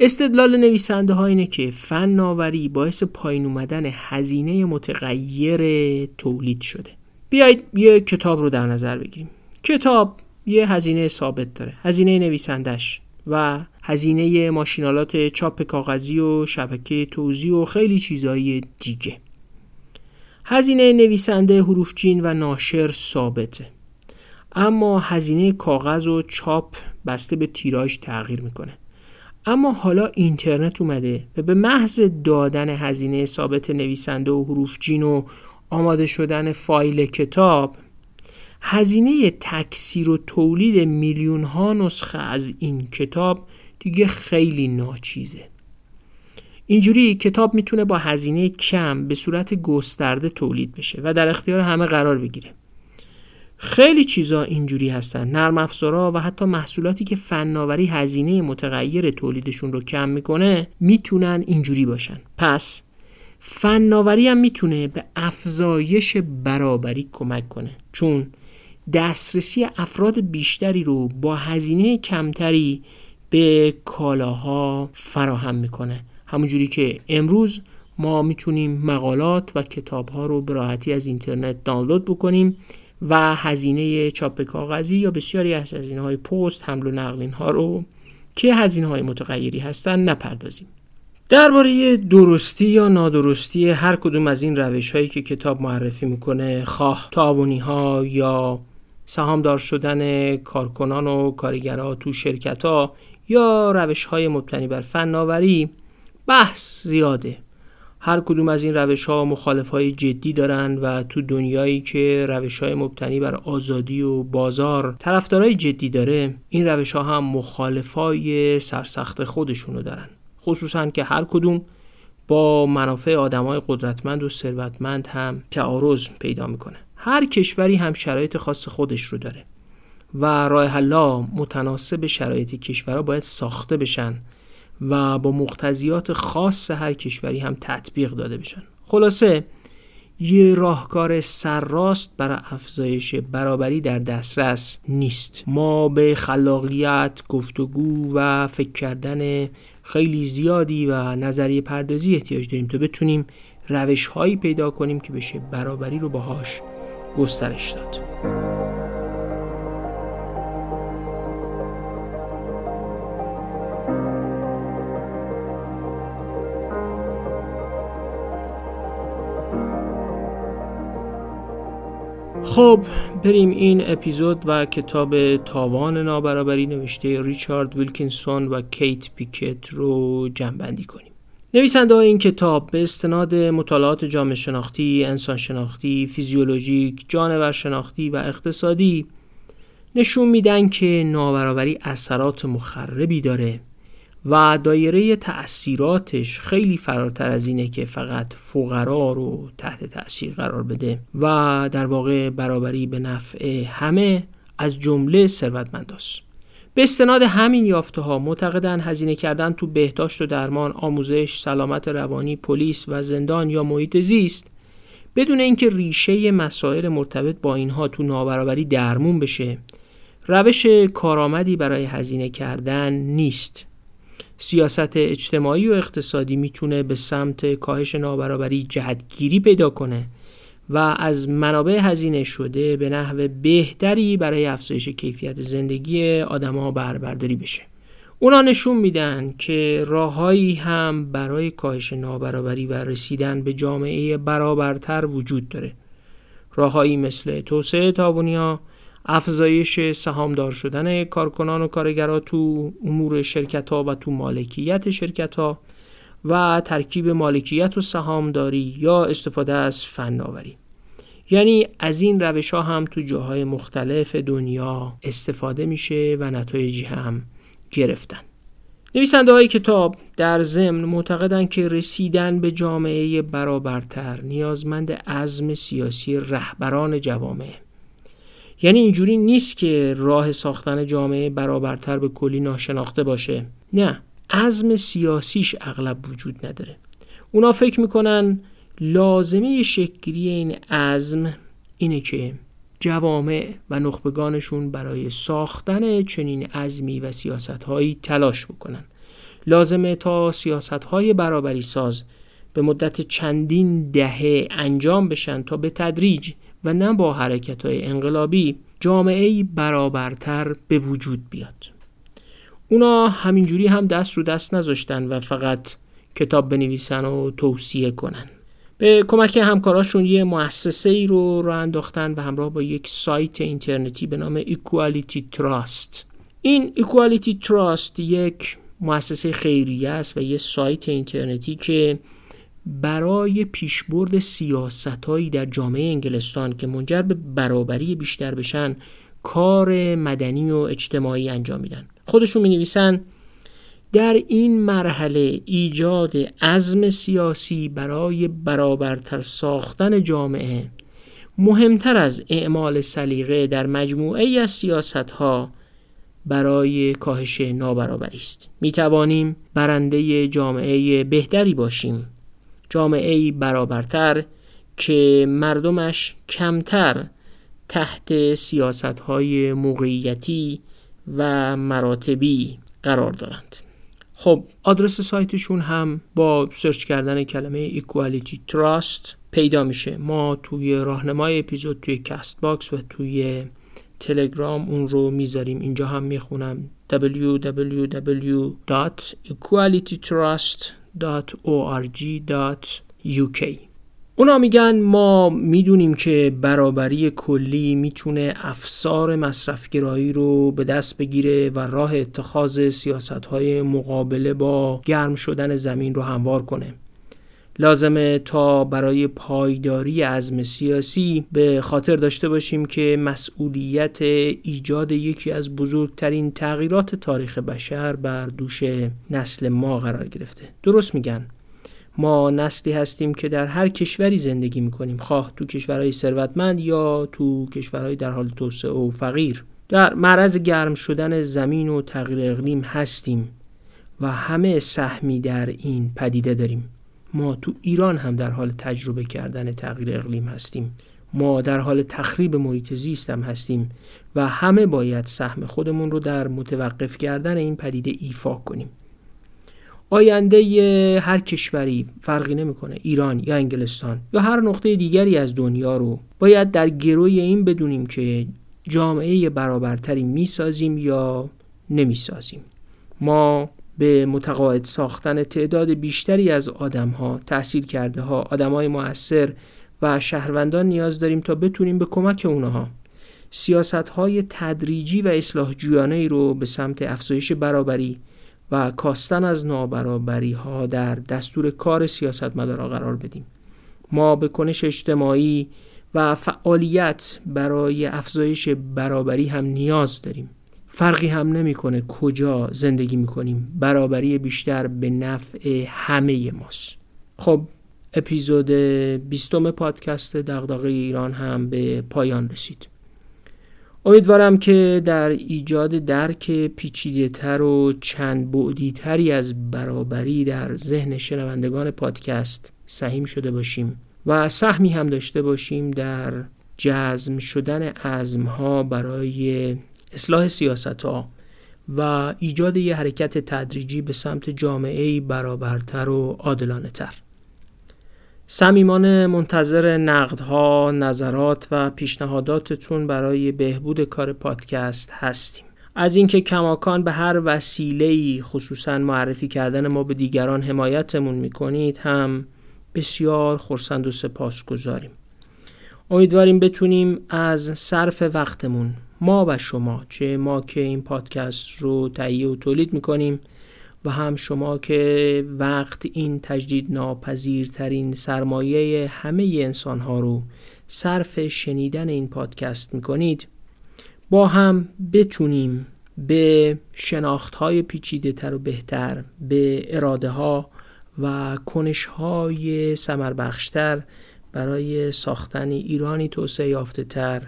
استدلال نویسنده ها اینه که فناوری باعث پایین اومدن هزینه متغیر تولید شده. بیایید یه کتاب رو در نظر بگیریم. کتاب یه هزینه ثابت داره. هزینه نویسندش و هزینه ماشینالات چاپ کاغذی و شبکه توزیع و خیلی چیزهای دیگه. هزینه نویسنده حروفچین و ناشر ثابته. اما هزینه کاغذ و چاپ بسته به تیراژ تغییر می‌کنه. اما حالا اینترنت اومده و به محض دادن هزینه ثابت نویسنده و حروف جین و آماده شدن فایل کتاب هزینه تکثیر و تولید میلیون ها نسخه از این کتاب دیگه خیلی ناچیزه. اینجوری کتاب می‌تونه با هزینه کم به صورت گسترده تولید بشه و در اختیار همه قرار بگیره. خیلی چیزا اینجوری هستن. نرم افزارا و حتی محصولاتی که فناوری هزینه متغیر تولیدشون رو کم می‌کنه می‌تونن اینجوری باشن. پس فناوری هم می‌تونه به افزایش برابری کمک کنه. چون دسترسی افراد بیشتری رو با هزینه کمتری به کالاها فراهم می‌کنه. همونجوری که امروز ما می‌تونیم مقالات و کتابها رو به راحتی از اینترنت دانلود بکنیم و هزینه چاپ کاغذی یا بسیاری از هزینه های پست حمل و نقل اینها رو که هزینه های متغیری هستن نپردازیم. درباره درستی یا نادرستی هر کدوم از این روش هایی که کتاب معرفی می‌کنه خواه تعاونی ها یا سهامدار شدن کارکنان و کارگرها تو شرکت ها یا روش های مبتنی بر فناوری بحث زیاده. هر کدوم از این روش ها مخالف های جدی دارن و تو دنیایی که روش های مبتنی بر آزادی و بازار طرفدارای جدی داره این روش ها هم مخالف های سرسخت خودشونو دارن. خصوصا که هر کدوم با منافع آدمای قدرتمند و ثروتمند هم تعارض پیدا می‌کنه. هر کشوری هم شرایط خاص خودش رو داره و راه حلا متناسب شرایط کشورها باید ساخته بشن و با مقتضیات خاص هر کشوری هم تطبیق داده بشن. خلاصه یه راهکار سرراست برای افزایش برابری در دسترس نیست. ما به خلاقیت گفتگو و فکر کردن خیلی زیادی و نظریه پردازی احتیاج داریم تا بتونیم روش هایی پیدا کنیم که بشه برابری رو باهاش گسترش داد. خب بریم این اپیزود و کتاب تاوان نابرابری نوشته ریچارد ویلکینسون و کیت پیکت رو جنبندی کنیم. نویسنده این کتاب به استناد مطالعات جامعه شناختی، انسان شناختی، فیزیولوژیک، جانور شناختی و اقتصادی نشون میدن که نابرابری اثرات مخربی داره. و دایره تأثیراتش خیلی فراتر از اینه که فقط فقرا رو تحت تأثیر قرار بده و در واقع برابری به نفع همه از جمله ثروتمنداست. به استناد همین یافته ها معتقدن هزینه کردن تو بهداشت و درمان، آموزش، سلامت روانی، پلیس و زندان یا محیط زیست بدون اینکه ریشه مسائل مرتبط با اینها تو نابرابری درمون بشه روش کارآمدی برای هزینه کردن نیست. سیاست اجتماعی و اقتصادی می‌تونه به سمت کاهش نابرابری جهتگیری پیدا کنه و از منابع هزینه شده به نحو بهتری برای افزایش کیفیت زندگی آدما بربرداری بشه. اونا نشون میدن که راههایی هم برای کاهش نابرابری و رسیدن به جامعه برابرتر وجود داره. راههایی مثل توسعه تاونیا افزایش سهامدار شدن کارکنان و کارگرها تو امور شرکت ها و تو مالکیت شرکت ها و ترکیب مالکیت و سهامداری یا استفاده از فناوری. یعنی از این روش ها هم تو جاهای مختلف دنیا استفاده میشه و نتایجی هم گرفتن. نویسنده های کتاب در ضمن معتقدند که رسیدن به جامعه برابرتر نیازمند عزم سیاسی رهبران جوامع یعنی اینجوری نیست که راه ساختن جامعه برابرتر به کلی ناشناخته باشه. نه عزم سیاسیش اغلب وجود نداره. اونا فکر می‌کنن لازمه شکلی این عزم اینه که جوامع و نخبگانشون برای ساختن چنین عزمی و سیاستهایی تلاش بکنن. لازمه تا سیاستهای برابری ساز به مدت چندین دهه انجام بشن تا به تدریج و نه با حرکت های انقلابی جامعه برابرتر به وجود بیاد. اونا همینجوری هم دست رو دست نذاشتن و فقط کتاب بنویسن و توصیه کنن. به کمک همکاراشون یه مؤسسه ای رو راه انداختن و همراه با یک سایت اینترنتی به نام Equality Trust. این Equality Trust یک مؤسسه خیریه است و یه سایت اینترنتی که برای پیشبرد سیاستهایی در جامعه انگلستان که منجر به برابری بیشتر بشن کار مدنی و اجتماعی انجام میدن. خودشون می نویسن در این مرحله ایجاد عزم سیاسی برای برابرتر ساختن جامعه مهمتر از اعمال سلیقه در مجموعه از سیاست ها برای کاهش نابرابری است. می توانیم برنده جامعه بهتری باشیم. جامعه برابرتر که مردمش کمتر تحت سیاست های موقعیتی و مراتبی قرار دارند. خب آدرس سایتشون هم با سرچ کردن کلمه Equality Trust پیدا میشه. ما توی راهنمای اپیزود توی کست باکس و توی تلگرام اون رو می‌ذاریم. اینجا هم می‌خونم. www.equalitytrust.org.uk اونا میگن ما می‌دونیم که برابری کلی می‌تونه افسار مصرفگرایی رو به دست بگیره و راه اتخاذ سیاست های مقابله با گرم شدن زمین رو هموار کنه. لازمه تا برای پایداری عزم سیاسی به خاطر داشته باشیم که مسئولیت ایجاد یکی از بزرگترین تغییرات تاریخ بشر بر دوش نسل ما قرار گرفته. درست میگن. ما نسلی هستیم که در هر کشوری زندگی می‌کنیم. خواه تو کشورهای ثروتمند یا تو کشورهای در حال توسعه و فقیر. در معرض گرم شدن زمین و تغییر اقلیم هستیم و همه سهمی در این پدیده داریم. ما تو ایران هم در حال تجربه کردن تغییر اقلیم هستیم. ما در حال تخریب محیط زیست هم هستیم و همه باید سهم خودمون رو در متوقف کردن این پدیده ایفا کنیم. آینده هر کشوری فرقی نمی‌کنه ایران یا انگلستان یا هر نقطه دیگری از دنیا رو باید در گروی این بدونیم که جامعه برابرتری می‌سازیم یا نمی‌سازیم. ما به متقاعد ساختن تعداد بیشتری از آدم ها تحصیل کرده ها آدم های مؤثر و شهروندان نیاز داریم تا بتونیم به کمک اونها. سیاست های تدریجی و اصلاح جویانه ای رو به سمت افزایش برابری و کاستن از نابرابری ها در دستور کار سیاستمدارا قرار بدیم. ما به کنش اجتماعی و فعالیت برای افزایش برابری هم نیاز داریم. فرقی هم نمی‌کنه کجا زندگی می‌کنیم. برابری بیشتر به نفع همه ماست. خب اپیزود بیستم پادکست دغدغه ایران هم به پایان رسید. امیدوارم که در ایجاد درک پیچیده تر و چند بعدی تری از برابری در ذهن شنوندگان پادکست سهیم شده باشیم و سهمی هم داشته باشیم در جزم شدن ها برای اصلاح سیاست ها و ایجاد یه حرکت تدریجی به سمت جامعه برابرتر و عادلانه تر سمیمان منتظر نقدها، نظرات و پیشنهاداتتون برای بهبود کار پادکست هستیم. از اینکه کماکان به هر وسیله‌ای خصوصا معرفی کردن ما به دیگران حمایتمون می‌کنید هم بسیار خورسند و سپاس گذاریم. امیدواریم بتونیم از صرف وقتمون ما و شما چه ما که این پادکست رو تهیه و تولید می‌کنیم و هم شما که وقت این تجدید ناپذیرترین سرمایه همه انسان ها رو صرف شنیدن این پادکست می‌کنید با هم بتونیم به شناخت های پیچیده تر و بهتر به اراده ها و کنش های سمر برای ساختن ایرانی توسعه یافته تر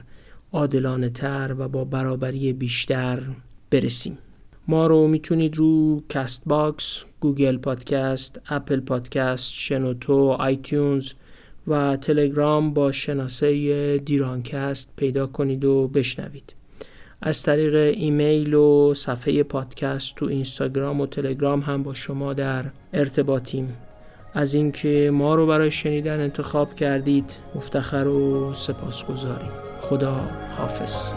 عادلانه تر و با برابری بیشتر برسیم ما رو می‌تونید رو کست باکس، گوگل پادکست، اپل پادکست، شنوتو، آیتیونز و تلگرام با شناسه دیرانکست پیدا کنید و بشنوید. از طریق ایمیل و صفحه پادکست تو اینستاگرام و تلگرام هم با شما در ارتباطیم. از اینکه ما رو برای شنیدن انتخاب کردید مفتخر و سپاسگزاریم. خدا حافظ.